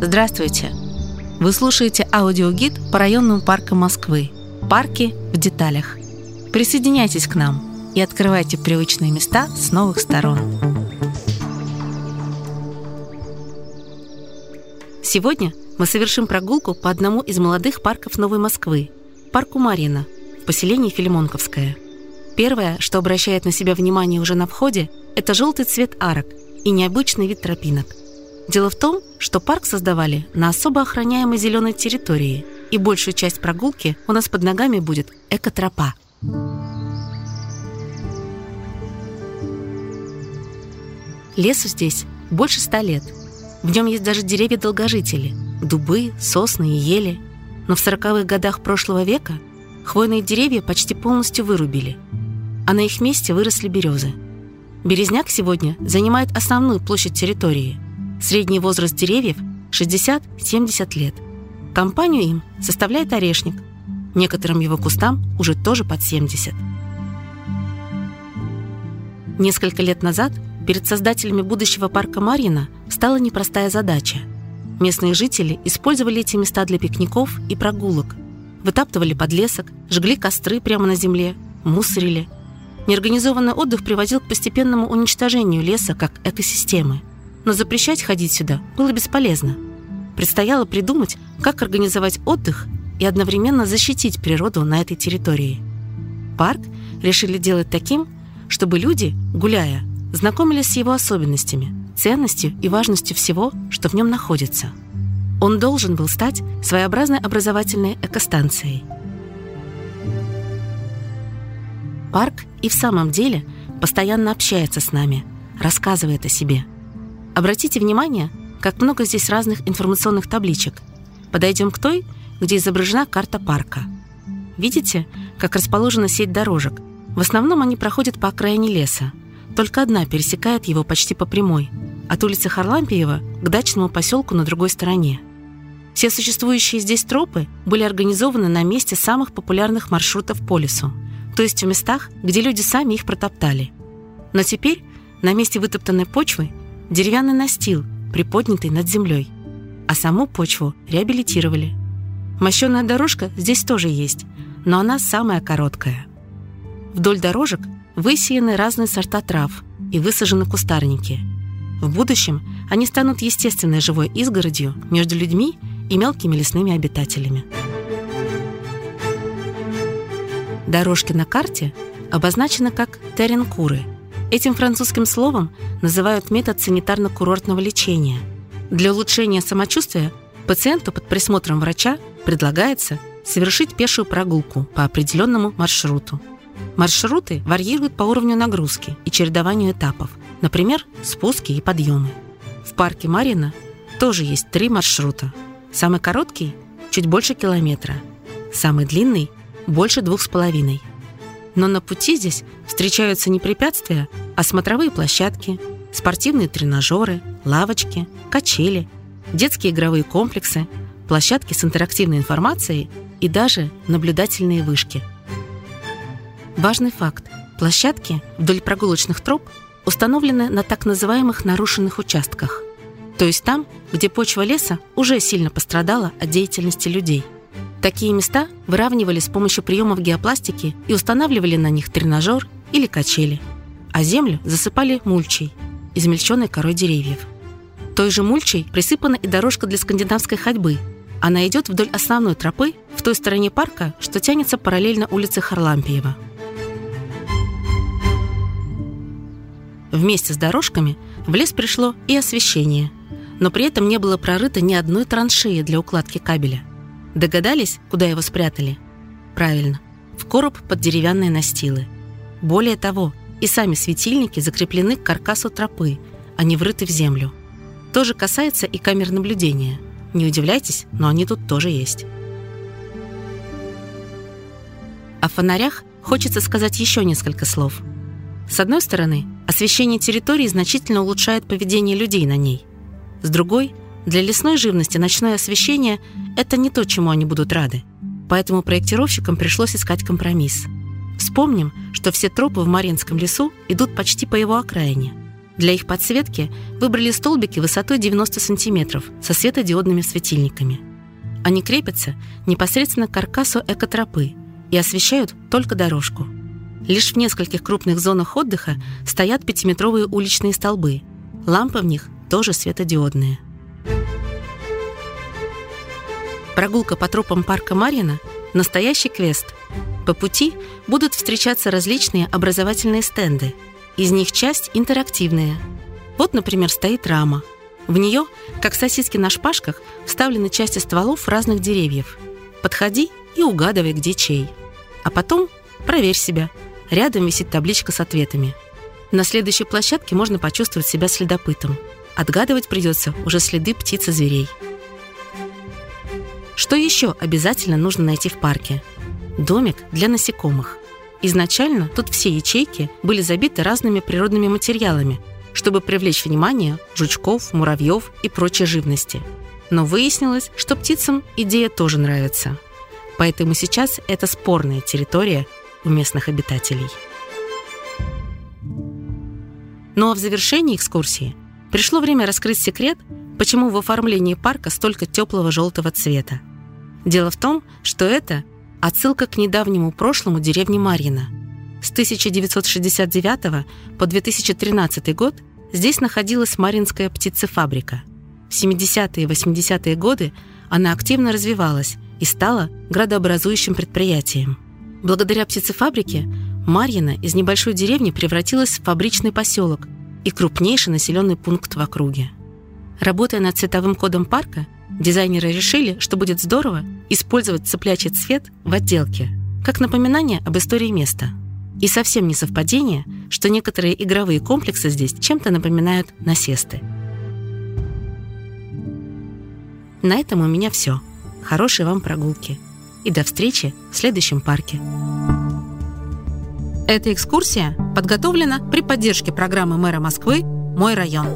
Здравствуйте! Вы слушаете аудиогид по районным паркам Москвы. Парки в деталях. Присоединяйтесь к нам и открывайте привычные места с новых сторон. Сегодня мы совершим прогулку по одному из молодых парков Новой Москвы – парку Марина в поселении Филимонковское. Первое, что обращает на себя внимание уже на входе, это желтый цвет арок и необычный вид тропинок – Дело в том, что парк создавали на особо охраняемой зеленой территории, и большую часть прогулки у нас под ногами будет экотропа. Лесу здесь больше ста лет. В нем есть даже деревья-долгожители – дубы, сосны и ели. Но в сороковых годах прошлого века хвойные деревья почти полностью вырубили, а на их месте выросли березы. Березняк сегодня занимает основную площадь территории – Средний возраст деревьев – 60-70 лет. Компанию им составляет орешник. Некоторым его кустам уже тоже под 70. Несколько лет назад перед создателями будущего парка Марьина стала непростая задача. Местные жители использовали эти места для пикников и прогулок. Вытаптывали подлесок, жгли костры прямо на земле, мусорили. Неорганизованный отдых приводил к постепенному уничтожению леса как экосистемы – но запрещать ходить сюда было бесполезно. Предстояло придумать, как организовать отдых и одновременно защитить природу на этой территории. Парк решили делать таким, чтобы люди, гуляя, знакомились с его особенностями, ценностью и важностью всего, что в нем находится. Он должен был стать своеобразной образовательной экостанцией. Парк и в самом деле постоянно общается с нами, рассказывает о себе – Обратите внимание, как много здесь разных информационных табличек. Подойдем к той, где изображена карта парка. Видите, как расположена сеть дорожек? В основном они проходят по окраине леса. Только одна пересекает его почти по прямой, от улицы Харлампиева к дачному поселку на другой стороне. Все существующие здесь тропы были организованы на месте самых популярных маршрутов по лесу, то есть в местах, где люди сами их протоптали. Но теперь на месте вытоптанной почвы деревянный настил, приподнятый над землей, а саму почву реабилитировали. Мощеная дорожка здесь тоже есть, но она самая короткая. Вдоль дорожек высеяны разные сорта трав и высажены кустарники. В будущем они станут естественной живой изгородью между людьми и мелкими лесными обитателями. Дорожки на карте обозначены как теренкуры – Этим французским словом называют метод санитарно-курортного лечения. Для улучшения самочувствия пациенту под присмотром врача предлагается совершить пешую прогулку по определенному маршруту. Маршруты варьируют по уровню нагрузки и чередованию этапов, например, спуски и подъемы. В парке Марина тоже есть три маршрута. Самый короткий – чуть больше километра, самый длинный – больше двух с половиной. Но на пути здесь встречаются не препятствия, а смотровые площадки, спортивные тренажеры, лавочки, качели, детские игровые комплексы, площадки с интерактивной информацией и даже наблюдательные вышки. Важный факт. Площадки вдоль прогулочных троп установлены на так называемых нарушенных участках, то есть там, где почва леса уже сильно пострадала от деятельности людей – Такие места выравнивали с помощью приемов геопластики и устанавливали на них тренажер или качели, а землю засыпали мульчей, измельченной корой деревьев. Той же мульчей присыпана и дорожка для скандинавской ходьбы. Она идет вдоль основной тропы в той стороне парка, что тянется параллельно улице Харлампиева. Вместе с дорожками в лес пришло и освещение, но при этом не было прорыто ни одной траншеи для укладки кабеля. Догадались, куда его спрятали? Правильно, в короб под деревянные настилы. Более того, и сами светильники закреплены к каркасу тропы, а не врыты в землю. То же касается и камер наблюдения. Не удивляйтесь, но они тут тоже есть. О фонарях хочется сказать еще несколько слов. С одной стороны, освещение территории значительно улучшает поведение людей на ней. С другой – для лесной живности ночное освещение – это не то, чему они будут рады. Поэтому проектировщикам пришлось искать компромисс. Вспомним, что все тропы в Маринском лесу идут почти по его окраине. Для их подсветки выбрали столбики высотой 90 сантиметров со светодиодными светильниками. Они крепятся непосредственно к каркасу экотропы и освещают только дорожку. Лишь в нескольких крупных зонах отдыха стоят пятиметровые уличные столбы. Лампы в них тоже светодиодные. Прогулка по тропам парка Марьина – настоящий квест. По пути будут встречаться различные образовательные стенды. Из них часть интерактивная. Вот, например, стоит рама. В нее, как сосиски на шпажках, вставлены части стволов разных деревьев. Подходи и угадывай, где чей. А потом проверь себя. Рядом висит табличка с ответами. На следующей площадке можно почувствовать себя следопытом. Отгадывать придется уже следы птиц и зверей. Что еще обязательно нужно найти в парке? Домик для насекомых. Изначально тут все ячейки были забиты разными природными материалами, чтобы привлечь внимание жучков, муравьев и прочей живности. Но выяснилось, что птицам идея тоже нравится. Поэтому сейчас это спорная территория у местных обитателей. Ну а в завершении экскурсии пришло время раскрыть секрет, почему в оформлении парка столько теплого желтого цвета. Дело в том, что это отсылка к недавнему прошлому деревни Марьино. С 1969 по 2013 год здесь находилась Маринская птицефабрика. В 70-е и 80-е годы она активно развивалась и стала градообразующим предприятием. Благодаря птицефабрике Марьино из небольшой деревни превратилась в фабричный поселок и крупнейший населенный пункт в округе. Работая над цветовым кодом парка, Дизайнеры решили, что будет здорово использовать цыплячий цвет в отделке, как напоминание об истории места. И совсем не совпадение, что некоторые игровые комплексы здесь чем-то напоминают насесты. На этом у меня все. Хорошей вам прогулки. И до встречи в следующем парке. Эта экскурсия подготовлена при поддержке программы мэра Москвы «Мой район».